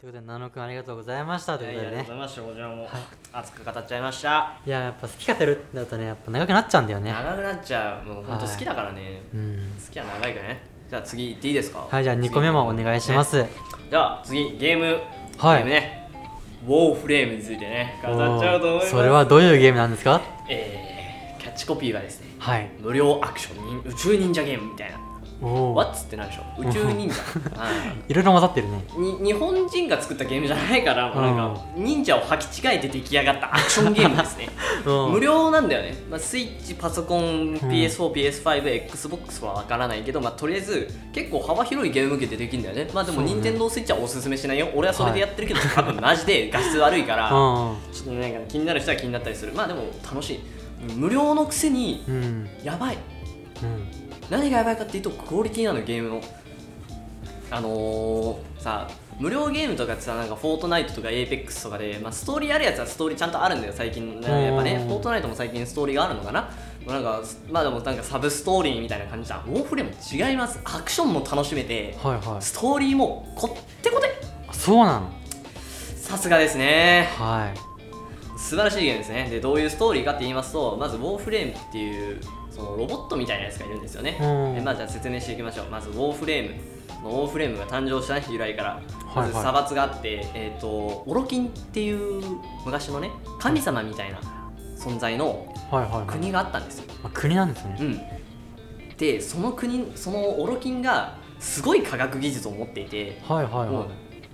ということで、ナノくんありがとうございましたということでね。ありがとうござ。いました。こちらも熱く語っちゃいました。いや、やっぱ好き勝手るってなるとね、やっぱ長くなっちゃうんだよね。長くなっちゃう。もう本当好きだからね。うん。好きは長いからね。じゃあ次行っていいですか？はい、じゃあ2個目もお願いします。ね。じゃあ次ゲーム。はい。ゲームね。ウォーフレームについてね語っちゃうと思います。それはどういうゲームなんですか？えー、キャッチコピーがですねはい。無料アクションに宇宙忍者ゲームみたいなおお。What? ってなるでしょ。宇宙忍者。はい。いろいろ混ざってるね。に日本人が作ったゲームじゃないからもうなんか忍者を履き違えて出来上がったアクションゲームですね。うん。無料なんだよね、まあ、スイッチパソコン PS4、PS5XBOX は分からないけど、まあ、とりあえず結構幅広いゲーム向けてできるんだよね。まあでも任天堂スイッチはおすすめしないよ。俺はそれでやってるけど、多分マジで画質悪いからうちょっとなんか気になる人は気になったりする。まあでも楽しい。無料のくせにん。うん。やばい。うん。何がやばいかっていうとクオリティなのゲームの。あのー、さ無料ゲームとかってさなんかフォートナイトとかエイペックスとかで、まあ、ストーリーあるやつはストーリーちゃんとあるんだよ最近。ねやっぱねうんフォートナイトも最近ストーリーがあるのかな。なんかまあでもなんかサブストーリーみたいな感じじゃん。ウォーフレーム違います。アクションも楽しめてはいはい。ストーリーもこってこてそうなの？さすがですね。はい。素晴らしいゲームですね。でどういうストーリーかって言いますとまずウォーフレームっていうそのロボットみたいなやつがいるんですよね、うん。でまあ、じゃあ説明していきましょう。まずウォーフレーム。のウォーフレームが誕生したね由来からまはいはい。ず砂漠があって、えー、とオロキンっていう昔のね神様みたいな存在のはいはいはい。国があったんですよ、あ国なんですね。うん、でその国そのオロキンがすごい科学技術を持っていてはいはいはい。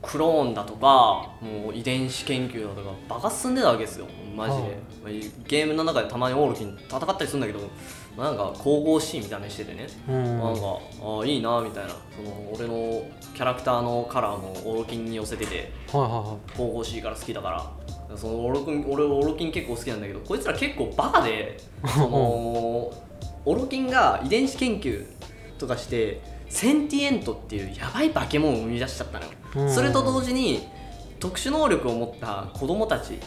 クローンだとかもう遺伝子研究だとかバカ進んでたわけですよ。マジで、はゲームの中でたまにオールキン戦ったりするんだけどなんか神々しい見た目しててね、うん。なんかああいいなみたいなその俺のキャラクターのカラーもオロキンに寄せててはいはいは神々しいから好きだからそのオロキン俺オロキン結構好きなんだけどこいつら結構バカでその オロキンが遺伝子研究とかしてセンティエントっていうやばい化け物を生み出しちゃったのよ、うんそれと同時に特殊能力を持った子供たち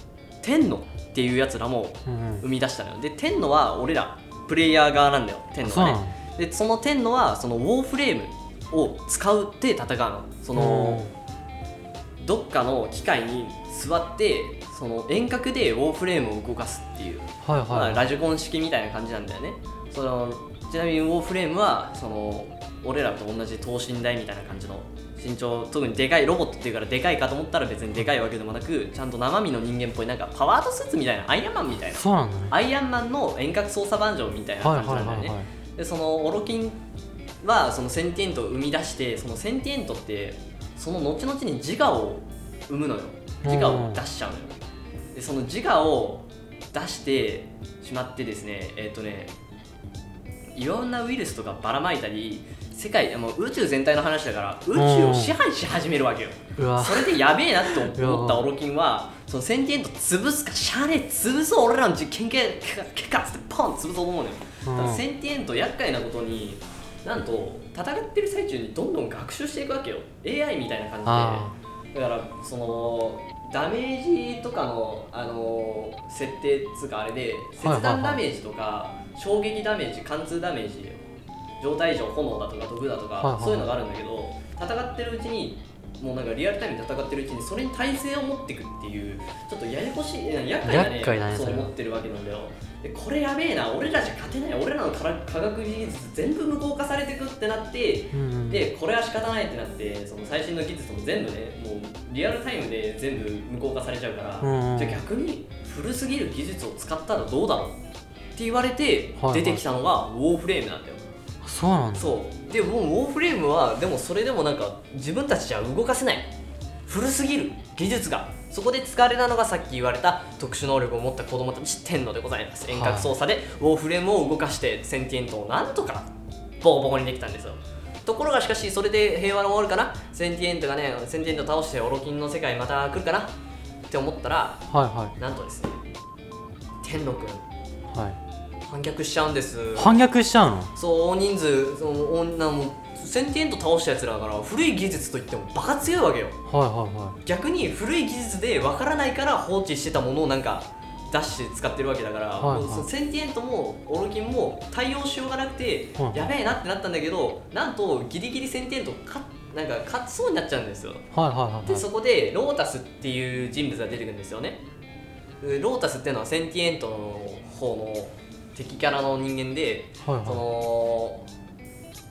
天のっていうやつらもい。うんうん。生み出したのよで天のは俺らプレイヤー側なんだよ天のはね。でその天のはそのウォーフレームを使うって戦うの。そのどっかの機械に座ってその遠隔でウォーフレームを動かすっていう、はいはい。まあ、ラジコン式みたいな感じなんだよね。そのちなみにウォーフレームはその俺らと同じ等身大みたいな感じの身長特にでかいロボットっていうからでかいかと思ったら別にでかいわけでもなくちゃんと生身の人間っぽいなんかパワードスーツみたいなアイアンマンみたいな。そうなんだね。アイアンマンの遠隔操作バージョンみたいなはい感じなんだよね。でそのオロキンはそのセンティエントを生み出してそのセンティエントってその後々に自我を生むのよ。自我を出しちゃうのよ。でその自我を出してしまってですねえっ、とねいろんなウイルスとかばらまいたり世界もう宇宙全体の話だから宇宙を支配し始めるわけよ。それでやべえなって思ったオロキンはそのセンティエント潰すかしゃあねえ潰そう俺らの実験結果結果っつってポン潰そうと思うのよ。うん。ただセンティエント厄介なことになんと戦ってる最中にどんどん学習していくわけよ。AI みたいな感あじで。だからそのダメージとかの、あの設定っつうかあれで切断ダメージとか衝撃ダメージ貫通ダメージ状態異常炎だとか毒だとか、はいはい。はいそういうのがあるんだけど戦ってるうちにもうなんかリアルタイムで戦ってるうちにそれに耐性を持っていくっていうちょっとややこしい厄介なね厄介だねそう思ってるわけなんだよ。でこれやべえな俺らじゃ勝てない俺らの科科学技術全部無効化されてくってなってうんうん。でこれは仕方ないってなってその最新の技術も全部ねもうリアルタイムで全部無効化されちゃうから、うんうん。じゃあ逆に古すぎる技術を使ったらどうだろうって言われてはいはい。出てきたのがウォーフレームなんだよ、そうなんだ。そう。でもうウォーフレームはでもそれでもなんか自分たちじゃ動かせない。古すぎる。技術が。そこで使われたのがさっき言われた特殊能力を持った子供たち天皇でございます。遠隔操作でウォーフレームを動かしてセンティエントをなんとかボコボコにできたんですよ。ところがしかしそれで平和が終わるかな？センティエントがねセンティエント倒してオロキンの世界また来るかな？って思ったらはいはなんとですねテンノくん。い。はい。反逆しちゃうんです。反逆しちゃうの？そう大人数そのテンノもセンティエント倒したやつらだから古い技術といってもバカ強いわけよ。はいはいは逆に古い技術でわからないから放置してたものをなんか出して使ってるわけだから、はいはい。センティエントもオロキンも対応しようがなくて、はいやべえなってなったんだけどなんとギリギリセンティエントかなんか勝ちそうになっちゃうんですよ。はいはいはいはい。でそこでロータスっていう人物が出てくるんですよね。でロータスっていうのはセンティエントの方の敵キャラの人間ではいはい。その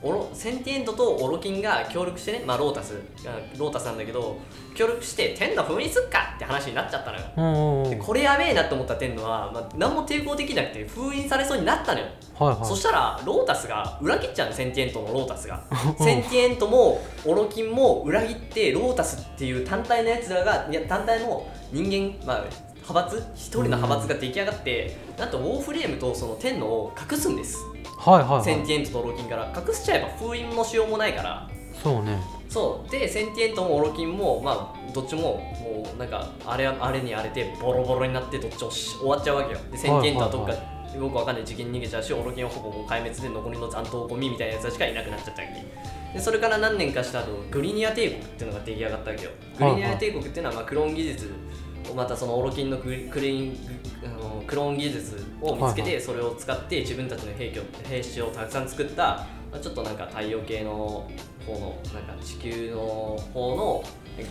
オロセンティエントとオロキンが協力してね、まあ、ロータスがロータスなんだけど協力してテンノ封印すっかって話になっちゃったのよ。でこれやべえなって思ったテンノは、まあ、何も抵抗できなくて封印されそうになったのよ。はいはい。そしたらロータスが裏切っちゃうのセンティエントのロータスが。センティエントもオロキンも裏切ってロータスっていう単体のやつらがいや単体の人間、まあ、派閥？一人の派閥が出来上がって、なんとウォーフレームとそのテンノを隠すんです、はいはいはい。センティエントとオロキンから。隠しちゃえば封印もしようもないから。そうね。そう。でセンティエントもオロキンもまあどっちももうなんかあれあれに荒れてボロボロになってどっちもし終わっちゃうわけよ。でセンティエントはどっか、はいよくわかんない時期に逃げちゃうしオロキンはほぼもう壊滅で残りの残党ゴミみたいなやつしかいなくなっちゃったわけ。でそれから何年かした後グリニア帝国っていうのが出来上がったわけよ。グリニア帝国っていうのはまあクローン技術をまたそのオロキンのクリクリーンあのクローン技術を見つけはいてそれを使って自分たちの兵器を兵士をたくさん作ったまあちょっとなんか太陽系の方のなんか地球の方の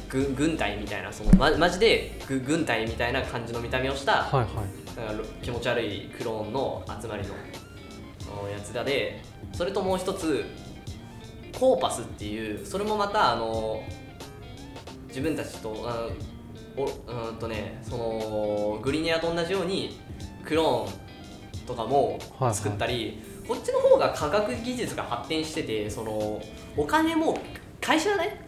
軍軍隊みたいなそのまマジでぐ軍隊みたいな感じの見た目をした、はいはい。なんか気持ち悪いクローンの集まりのやつらでそれともう一つコーパスっていうそれもまたあの自分たちとあのおうーんとねそのグリニアと同じようにクローンとかもはいはい。作ったり、こっちの方が科学技術が発展しててそのお金も会社だね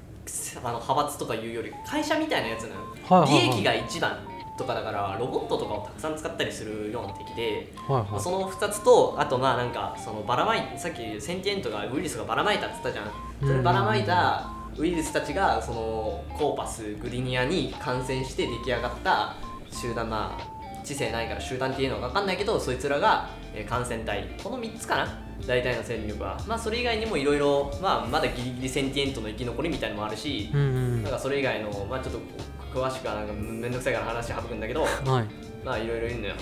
あの派閥とかいうより会社みたいなやつなの。はいはいはい。利益が一番とかだからロボットとかをたくさん使ったりするような敵で、はいはい。まあその2つとあとまあなんかそのばらまいさっきセンティエントがウイルスがばらまいたって言ったじゃん。そればらまいたウイルスたちがそのコーパスグリニアに感染して出来上がった集団まあ知性ないから集団っていうのは分かんないけどそいつらが、えー感染体この3つかな？大体の戦力は。まあそれ以外にもいろいろまあまだギリギリセンティエントの生き残りみたいのもあるし、うんうんなんかそれ以外のまあちょっと詳しくはなんかめんどくさいから話省くんだけどはい。まあいろいろいるのよ。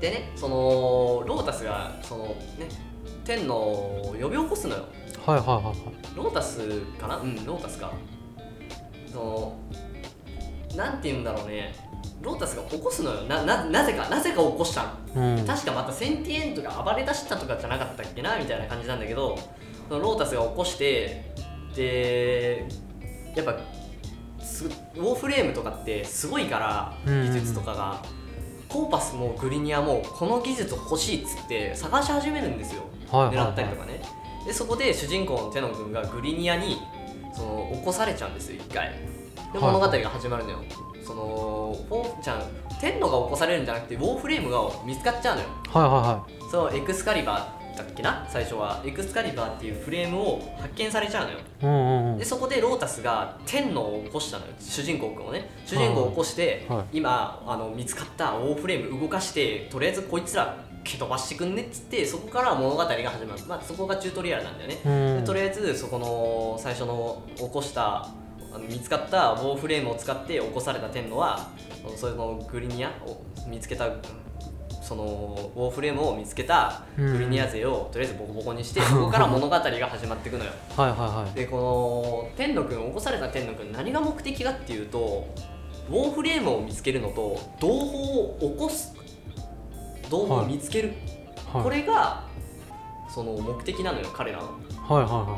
でねそのロータスがそのね天のを呼び起こすのよ。はいはいはいはい。ロータスかな？うんロータスか。そのなんて言うんだろうね。ロータスが起こすのよ。なななぜか？なぜか起こしたのうん。確かまたセンティエントが暴れ出したとかじゃなかったっけな？みたいな感じなんだけどそのロータスが起こしてでやっぱすウォーフレームとかってすごいからうん。技術とかが、コーパスもグリニアもこの技術欲しいっつって探し始めるんですよ狙ったりとかね。でそこで主人公のテンノ君がグリニアにその起こされちゃうんですよ一回。ではい物語が始まるのよ、そのフォーじゃんテンノが起こされるんじゃなくてウォーフレームが見つかっちゃうのよ。はいはそうエクスカリバーだっけな？最初は。エクスカリバーっていうフレームを発見されちゃうのよ。いはいうんうんうん。でそこでロータスがテンノを起こしたのよ。主人公君をね。主人公を起こして、はい。今あの見つかったウォーフレーム動かしてとりあえずこいつら蹴飛ばしてくんねっつってそこから物語が始まる、まあ、そこがチュートリアルなんだよね、うん。でとりあえずそこの最初の起こした見つかったウォーフレームを使って起こされた天のはそれのグリニアを見つけたそのウォーフレームを見つけたグリニア勢をとりあえずボコボコにしてそこから物語が始まっていくのよ。はいはいはい。でこの天野くん起こされた天野くん何が目的かっていうとウォーフレームを見つけるのと同胞を起こす同胞を見つける、はい。これがその目的なのよ彼らの。はいは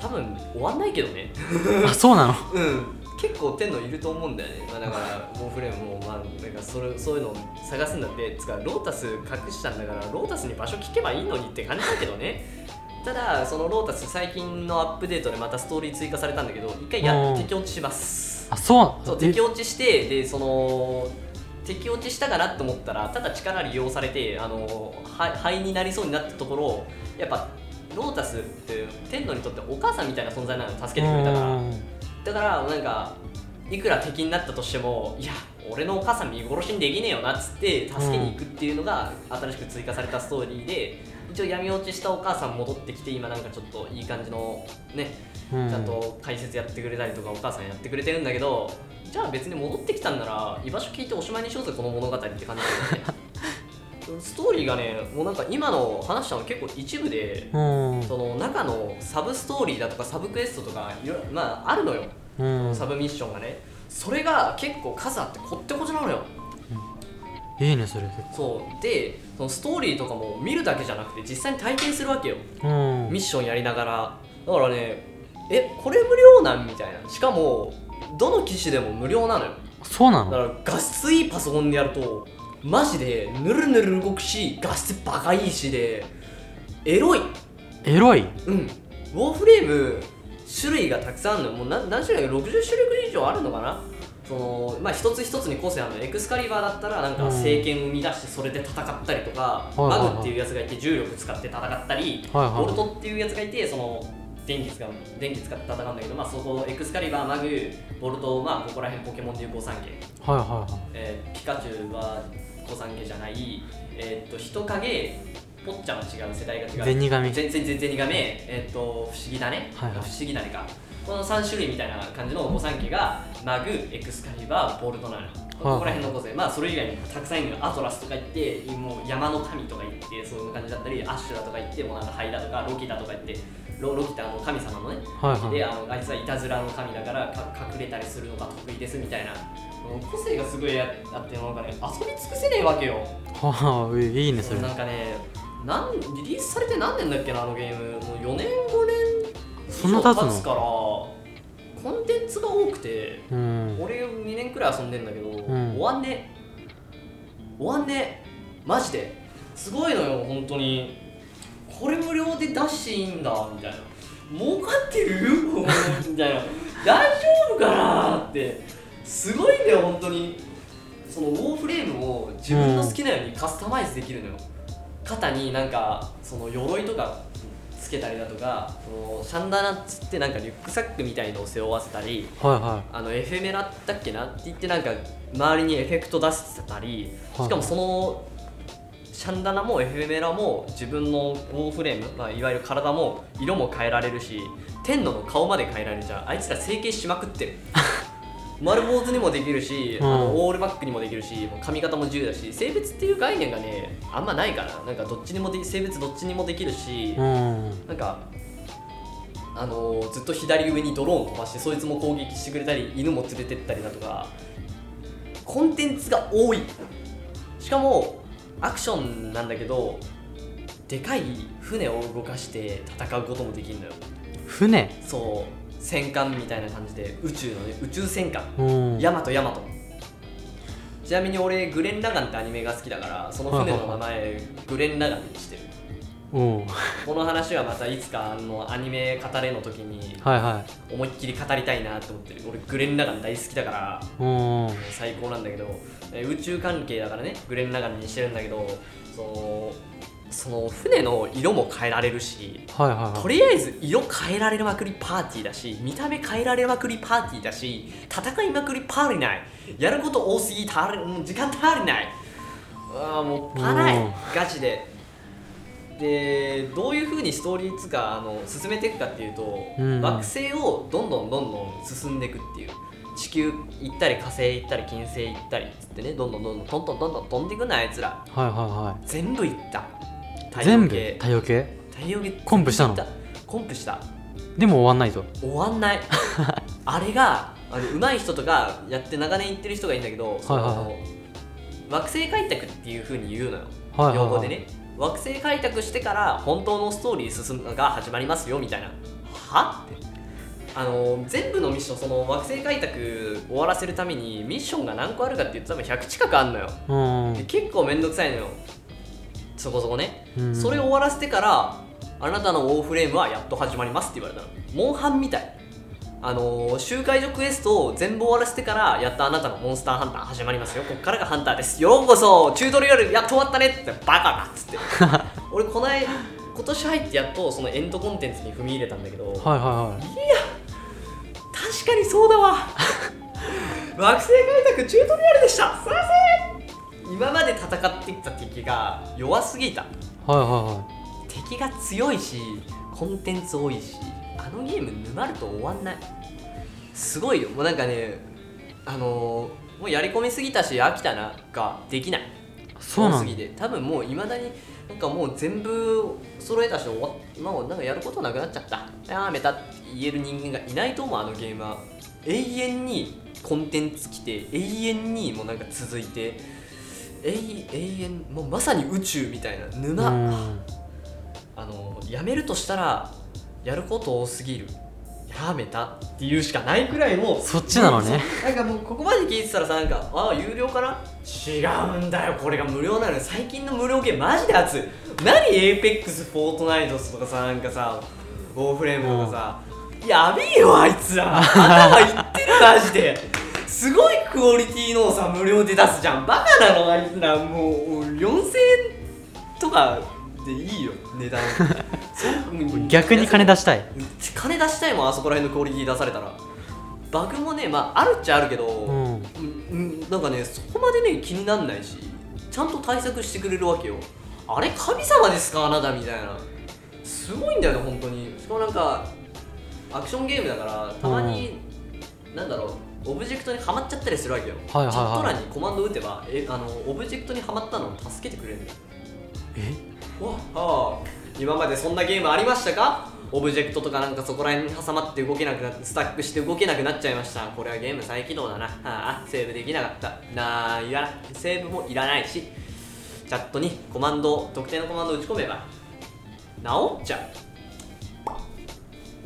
多分終わんないけどね。いはいあそうなの？うん。結構天のいると思うんだよね、まあ、だからウォーフレームもまあなんかそれそういうのを探すんだって。つかロータス隠したんだからロータスに場所聞けばいいのにって感じだけどね。ただそのロータス最近のアップデートでまたストーリー追加されたんだけど一回やうん。敵落ちします。あそうそうえ敵落ちしてでその敵落ちしたかなと思ったらただ力利用されてあの灰灰になりそうになったところやっぱロータスって天皇にとってお母さんみたいな存在なのよ助けてくれたから。うん。だからなんかいくら敵になったとしてもいや俺のお母さん見殺しにできねえよなっつって助けに行くっていうのが新しく追加されたストーリーで一応闇落ちしたお母さん戻ってきて今なんかちょっといい感じのねうんちゃんと解説やってくれたりとかお母さんやってくれてるんだけどじゃあ別に戻ってきたんなら居場所聞いておしまいにしようぜこの物語って感じだよね。ストーリーがねもうなんか今の話したの結構一部でうん。その中のサブストーリーだとかサブクエストとかいろいろまああるのよ。うん。サブミッションがね。それが結構数あってこってこちなのよ。いいねそれ。そう。でそのストーリーとかも見るだけじゃなくて実際に体験するわけよ。うん。ミッションやりながら。だからねえこれ無料なんみたいな。しかもどの機種でも無料なのよ。そうなの？だから画質いいパソコンでやるとマジでぬるぬる動くし画質バカいいしでエロい。エロい？うん。ウォーフレーム種類がたくさんあるのよ。もう何何種類？か60種類以上あるのかな？そのまあ一つ一つに個性あるのエクスカリバーだったらなんかうん。聖剣生み出してそれで戦ったりとか、マグっていうやつがいて重力使って戦ったり、ボルトっていうやつがいてその電気使う電気使って戦うんだけど、まあ、そこエクスカリバーマグボルトまあここら辺ポケモンでいう御三家はいはいはえーピカチュウは御三家じゃない、えーっと人影ポッチャは違う世代が違う。全然全然苦めえーっと不思議だね、はいはい。不思議だねか。この3種類みたいな感じの御三家がマグエクスカリバーボルトなの。よここら辺の個性。まあそれ以外にもたくさんいるのアトラスとか言ってもう山の神とか言ってそういう感じだったりアッシュだとか言ってもうなんかハイだとかロキだとか言ってロロキってあの神様のね。はいはい。であのあいつはいたずらの神だからか隠れたりするのが得意ですみたいな個性がすごいああってなんかね遊び尽くせねえわけよ。はあいいねそれ。なんかねなんリリースされて何年だっけなあのゲーム。もう4年5年そんな経つからコンテンツが多くてうん。俺2年くらい遊んでんだけど、ん。終わんね終わんねマジで。すごいのよ本当にこれ無料で出していいんだみたいな。儲かってる？みたいな。大丈夫かなって。すごいんだよ本当に。そのウォーフレームを自分の好きなようにカスタマイズできるのよ、肩になんかその鎧とかつけたりだとかそのシャンダナっつってなんかリュックサックみたいのを背負わせたりはいはあのエフェメラだっけなって言ってなんか周りにエフェクト出してたりはい。しかもそのシャンダナもエフェメラも自分のウォーフレーム、まあ、いわゆる体も色も変えられるし天皇の顔まで変えられるじゃん。あいつら整形しまくってる。丸坊主にもできるし、うん。あのオールバックにもできるし髪型も自由だし性別っていう概念がねあんまないから。なんかどっちにもで性別どっちにもできるし、いうん。なんかあのーずっと左上にドローン飛ばしてそいつも攻撃してくれたり犬も連れてったりだとかコンテンツが多い。しかもアクションなんだけどでかい船を動かして戦うこともできるのよ。船？そう戦艦みたいな感じで宇宙のね宇宙戦艦。うん。ヤマトヤマト。ちなみに俺グレン・ラガンってアニメが好きだからその船の名前グレン・ラガンにしてる。この話はまたいつかあのアニメ語れの時にはいは思いっきり語りたいなと思ってる。俺グレン・ラガン大好きだから最高なんだけどえ宇宙関係だからねグレン・ラガンにしてるんだけどそのその船の色も変えられるしはいはいはい。とりあえず色変えられまくりパーティーだし見た目変えられまくりパーティーだし戦いまくりパーリない。やること多すぎ足りうん時間足りない。ああもうパないうん。ガチで。でどういうふうにストーリーつかあの進めていくかっていうと、うん。惑星をどんどんどんどん進んでいくっていう地球行ったり火星行ったり金星行ったりっつってねどんどんどんどんどんどんどんどん飛んでいくなあいつら。はいはいはい。全部行った。全部？太陽系。太陽系？コンプしたの？コンプした。でも終わんないと。終わんない。あれがあの上手い人とかやって長年行ってる人がいいんだけど、はいはい、惑星開拓っていうふうに言うのよ、はいはいはい、用語でね。惑星開拓してから本当のストーリー進むのが始まりますよみたいな。は？って。あの全部のミッションその惑星開拓終わらせるためにミッションが何個あるかって言って多分100近くあんのよ。うん。で結構めんどくさいのよ。そこそこね、うん。それを終わらせてからあなたのウォーフレームはやっと始まりますって言われたの。モンハンみたい。あのー集会所クエストを全部終わらせてからやっとあなたのモンスターハンター始まりますよ。こっからがハンターです。ようこそチュートリアルやっと終わったねってバカだっつって。俺この間今年入ってやっとそのエンドコンテンツに踏み入れたんだけど、はいはいはい。確かにそうだわ。惑星開拓チュートリアルでした。すいません。今まで戦ってきた敵が弱すぎた。はいはいは敵が強いしコンテンツ多いしあのゲーム沼ると終わんない。すごいよ。もうなんかねあのーもうやり込みすぎたし飽きたなができない。いそうすぎて。多分もういまだになんかもう全部揃えた人終わっもうなんかやることなくなっちゃった。やめたって言える人間がいないと思うあのゲームは。永遠にコンテンツ来て永遠にもうなんか続いて。永永遠もうまさに宇宙みたいな沼、うん。あのやめるとしたらやること多すぎるやめたっていうしかないくらいもうそっちなのね。なんかもうここまで聞いてたらさなんかああ有料かな？違うんだよこれが無料なのよ。最近の無料ゲームマジで熱い。何エイペックスフォートナイトとかさなんかさウォーフレームとかさ、やべえよあいつら。頭いってるマジで。すごいクオリティのをさ無料で出すじゃん。バカなのあいつら。もう4000円とかでいいよ値段逆に金出したい。金出したいもんあそこら辺のクオリティ出されたら。バグもねまああるっちゃあるけど、うん。うんうんなんかねそこまでね気になんないしちゃんと対策してくれるわけよ。あれ神様ですかあなたみたいな。すごいんだよね本当に。しかもなんかアクションゲームだからたまに、なんだろうオブジェクトにはまっちゃったりするわけよ、はいはいはい。チャット欄にコマンド打てばえあのオブジェクトにはまったのを助けてくれるの。よえ？わあ今までそんなゲームありましたか？オブジェクトとかなんかそこら辺に挟まって動けなくなってスタックして動けなくなっちゃいました。これはゲーム再起動だな。ああセーブできなかった。なあいらセーブもいらないし。チャットにコマンド特定のコマンドを打ち込めば治っちゃう。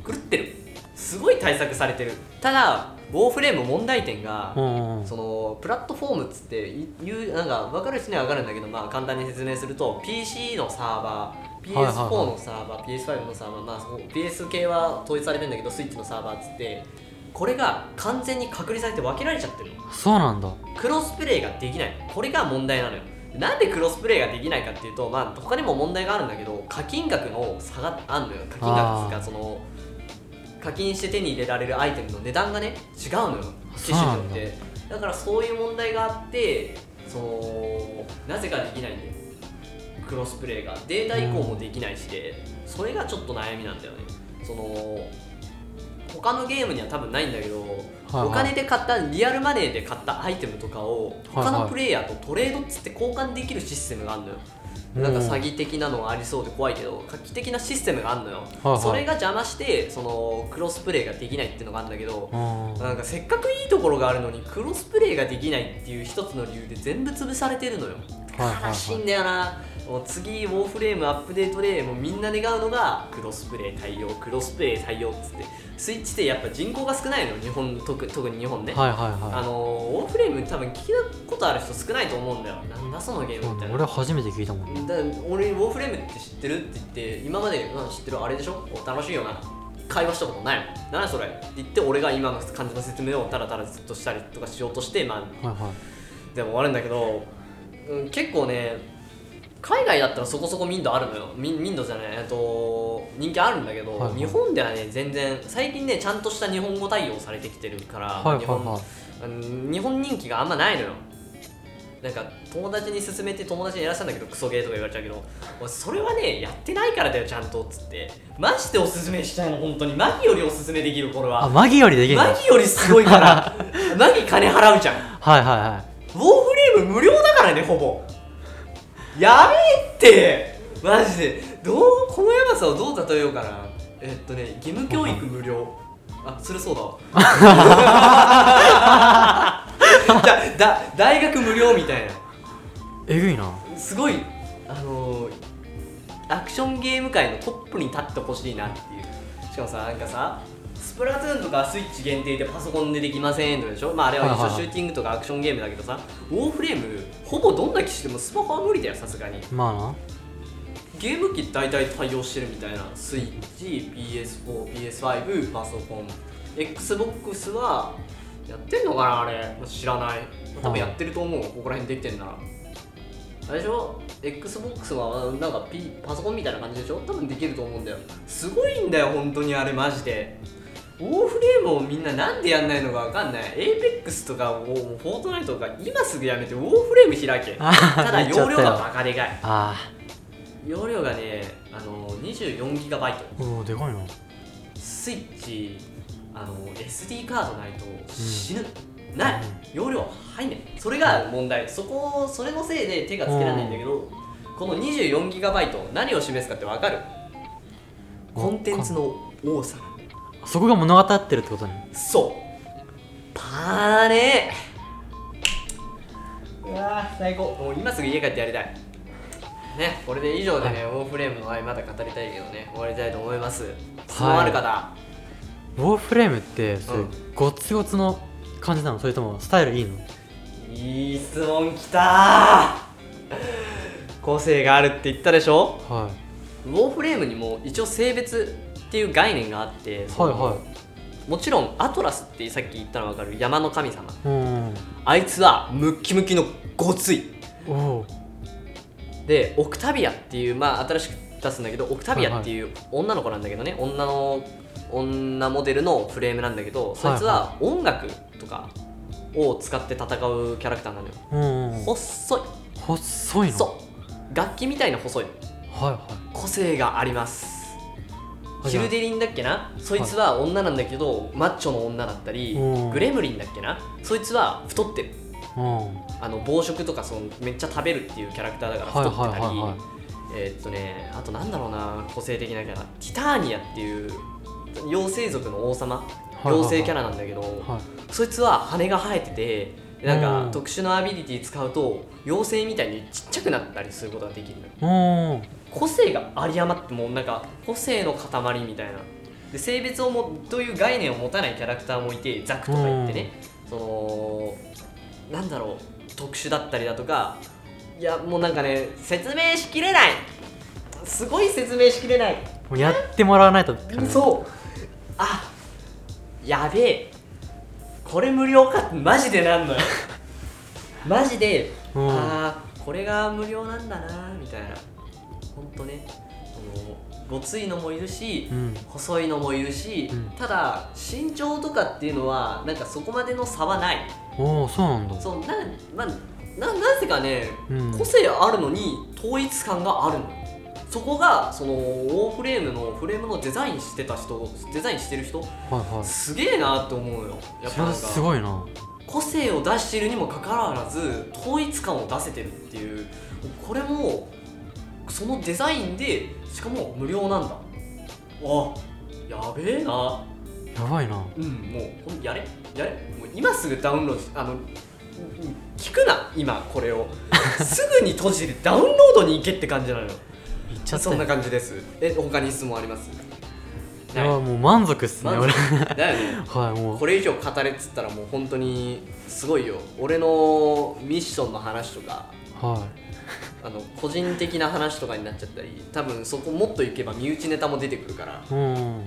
狂ってる。すごい対策されてる。ただウォーフレーム問題点が、うんうん。そのプラットフォームっつってい言うなんか分かる人には分かるんだけど、まあ、簡単に説明すると PC のサーバーはいはいはい。PS4 のサーバー、PS5 のサーバー、まあ、PS 系は統一されてるんだけどスイッチのサーバーっつってこれが完全に隔離されて分けられちゃってるの。そうなんだ。クロスプレイができない。これが問題なのよ。なんでクロスプレイができないかっていうと、まあ、他にも問題があるんだけど課金額の差があるのよ。課金額っつうあー。かその課金して手に入れられるアイテムの値段がね違うのよ。機種によって。だからそういう問題があってそのなぜかできないんだよクロスプレイがデータ移行もできないしで、それがちょっと悩みなんだよね。その他のゲームには多分ないんだけど、はいお金で買ったリアルマネーで買ったアイテムとかをはい他のプレイヤーとトレードっつって交換できるシステムがあるのよ、なんか詐欺的なのがありそうで怖いけど画期的なシステムがあるのよ、はいはい。それが邪魔してそのクロスプレイができないっていうのがあるんだけど、うん。なんかせっかくいいところがあるのにクロスプレイができないっていう一つの理由で全部潰されてるのよはいはいはい悲しいんだよな。もう次ウォーフレームアップデートでもうみんな願うのがクロスプレイ対応クロスプレイ対応っつって。スイッチってやっぱ人口が少ないの日本特特に日本ね、はいはいあはのウォーフレーム多分聞いたことある人少ないと思うんだよな。んだそのゲいームみたいな俺初めて聞いたもん。だ俺ウォーフレームって知ってるって言って今まで、うん、知ってるあれでしょ？お楽しいよな。会話したことないもん。何それ？って言って俺が今の感じの説明をタラタラずっとしたりとかしようとしてまあはいはい。でも終わるんだけど、うん、結構ね海外だったらそこそこ民度あるのよ。民民度じゃないえっと人気あるんだけど、はいはい。日本ではね全然最近ねちゃんとした日本語対応されてきてるから、はい日本はい。はいあの日本人気があんまないのよ。なんか友達に勧めて友達にやらせたんだけどクソゲーとか言われちゃうけど俺それはねやってないからだよちゃんとっつって。マジでおすすめしたいの本当に。マギよりおすすめできるこれは。あマギよりできるマギよりすごいから。マギ金払うじゃん。はいはいはいウォーフレーム無料だからねほぼ。やべえって。マジで。どうこのやばさをどう例えようかな。えっとね義務教育無料。あそれそうだわ。だだ大学無料みたいな。えぐいな。すごいあのーアクションゲーム界のトップに立ってほしいなっていう。しかもさなんかさスプラトゥーンとかスイッチ限定でパソコンでできませんとかでしょ？まああれは一応シューティングとかアクションゲームだけどさウォーフレームほぼどんな機種でもスマホは無理だよさすがに。まあな。ゲーム機大体対応してるみたいな。スイッチ PS4PS5 パソコン。XBOX はやってんのかなあれ？知らない。多分やってると思う。ここら辺できてんなら。あれでしょ？XBOX はなんか、P、パソコンみたいな感じでしょ？多分できると思うんだよ。すごいんだよ本当にあれマジでウォーフレームをみんななんでやんないのかわかんない。APEX とかもうフォートナイトとか今すぐやめてウォーフレーム開け。あただ容量がバカでかい。あ容量がねあの 24GB ーおおでかいな。スイッチあの SD カードないと死ぬ、ない。容量入んないそれが問題。そこそれのせいで手がつけられないんだけどこの 24GB 何を示すかって分かる？コンテンツの多さそこが物語ってるってことね。そう。パーネー。うわー最高。もう今すぐ家帰ってやりたい。ねこれで以上でね、ウォーフレームの愛まだ語りたいけどね。終わりたいと思います。質問ある方、ウォーフレームってそういううんゴツゴツの感じなの？それともスタイルいいの？いい質問きたー。個性があるって言ったでしょ？はウォーフレームにも一応性別っていう概念があってはいはもちろんアトラスってさっき言ったの分かる？山の神様。いうん。あいつはムッキムキのごつい。でオクタビアっていうまあ新しく出すんだけどオクタビアっていう女の子なんだけどね、女の女モデルのフレームなんだけどそいつは音楽とかを使って戦うキャラクターなのよ。うんうん。細い。細いの？そう。楽器みたいな細い。はいはい。個性がありますヒルデリンだっけな？そいつは女なんだけど、マッチョの女だったりうん。グレムリンだっけな？そいつは太ってる。うん。あの暴食とかそのめっちゃ食べるっていうキャラクターだからはい太ってたり、えーっとねあとなんだろうな個性的なキャラ。ティターニアっていう妖精族の王様。妖精キャラなんだけど、はい。そいつは羽が生えててなん。うんか特殊なアビリティ使うと妖精みたいにちっちゃくなったりすることができるのよ。個性が有り余ってもうなんか個性の塊みたいな。で性別をもという概念を持たないキャラクターもいてザクとか言ってね、そのなんだろう特殊だったりだとかいやもうなんかね説明しきれない。すごい説明しきれない。もうやってもらわないとそう。あやべえこれ無料か？ってマジでなんのよ？マジで、うん。ああこれが無料なんだなみたいな。ほんとね。ごついのもいるし、うん。細いのもいるし、うん。ただ身長とかっていうのはなんかそこまでの差はない。おおそうなんだ。そうな,、まあ、ななぜかね、うん。個性あるのに統一感があるのそこがそのウォーフレームのフレームのデザインしてた人デザインしてる人はいはい。すげえなって思うよ。やっぱなんかすごいな個性を出しているにもかかわらず統一感を出せてるっていうこれもそのデザインでしかも無料なんだ。あやべえな。やばいな。うんもうやれやれ。もう今すぐダウンロードしあのうん聞くな今これを。すぐに閉じてダウンロードに行けって感じなのよちゃったそんなよ感じです。え他に質問あります？いやもう満足っすね満俺。足だよね。はいもう。これ以上語れっつったらもう本当にすごいよ。俺のミッションの話とかはあの個人的な話とかになっちゃったり多分そこもっといけば身内ネタも出てくるから。いうん。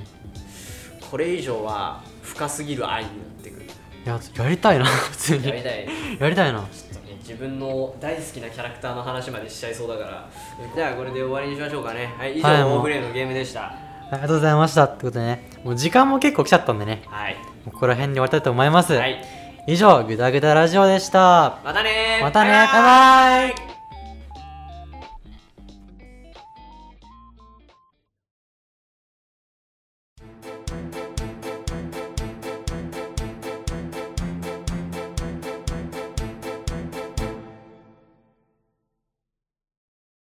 これ以上は深すぎる愛になってくる。いややりたいな普通に。やりたい。やりたいな。ちょっと。ね自分の大好きなキャラクターの話までしちゃいそうだから。じゃあこれで終わりにしましょうかね。はい以上、はいーグレーのゲームでした。ありがとうございましたってことでね。もう時間も結構来ちゃったんでね。はい。もうここら辺に終わりたいと思います、はい。以上グダグダラジオでした。またねー。またねバイバイ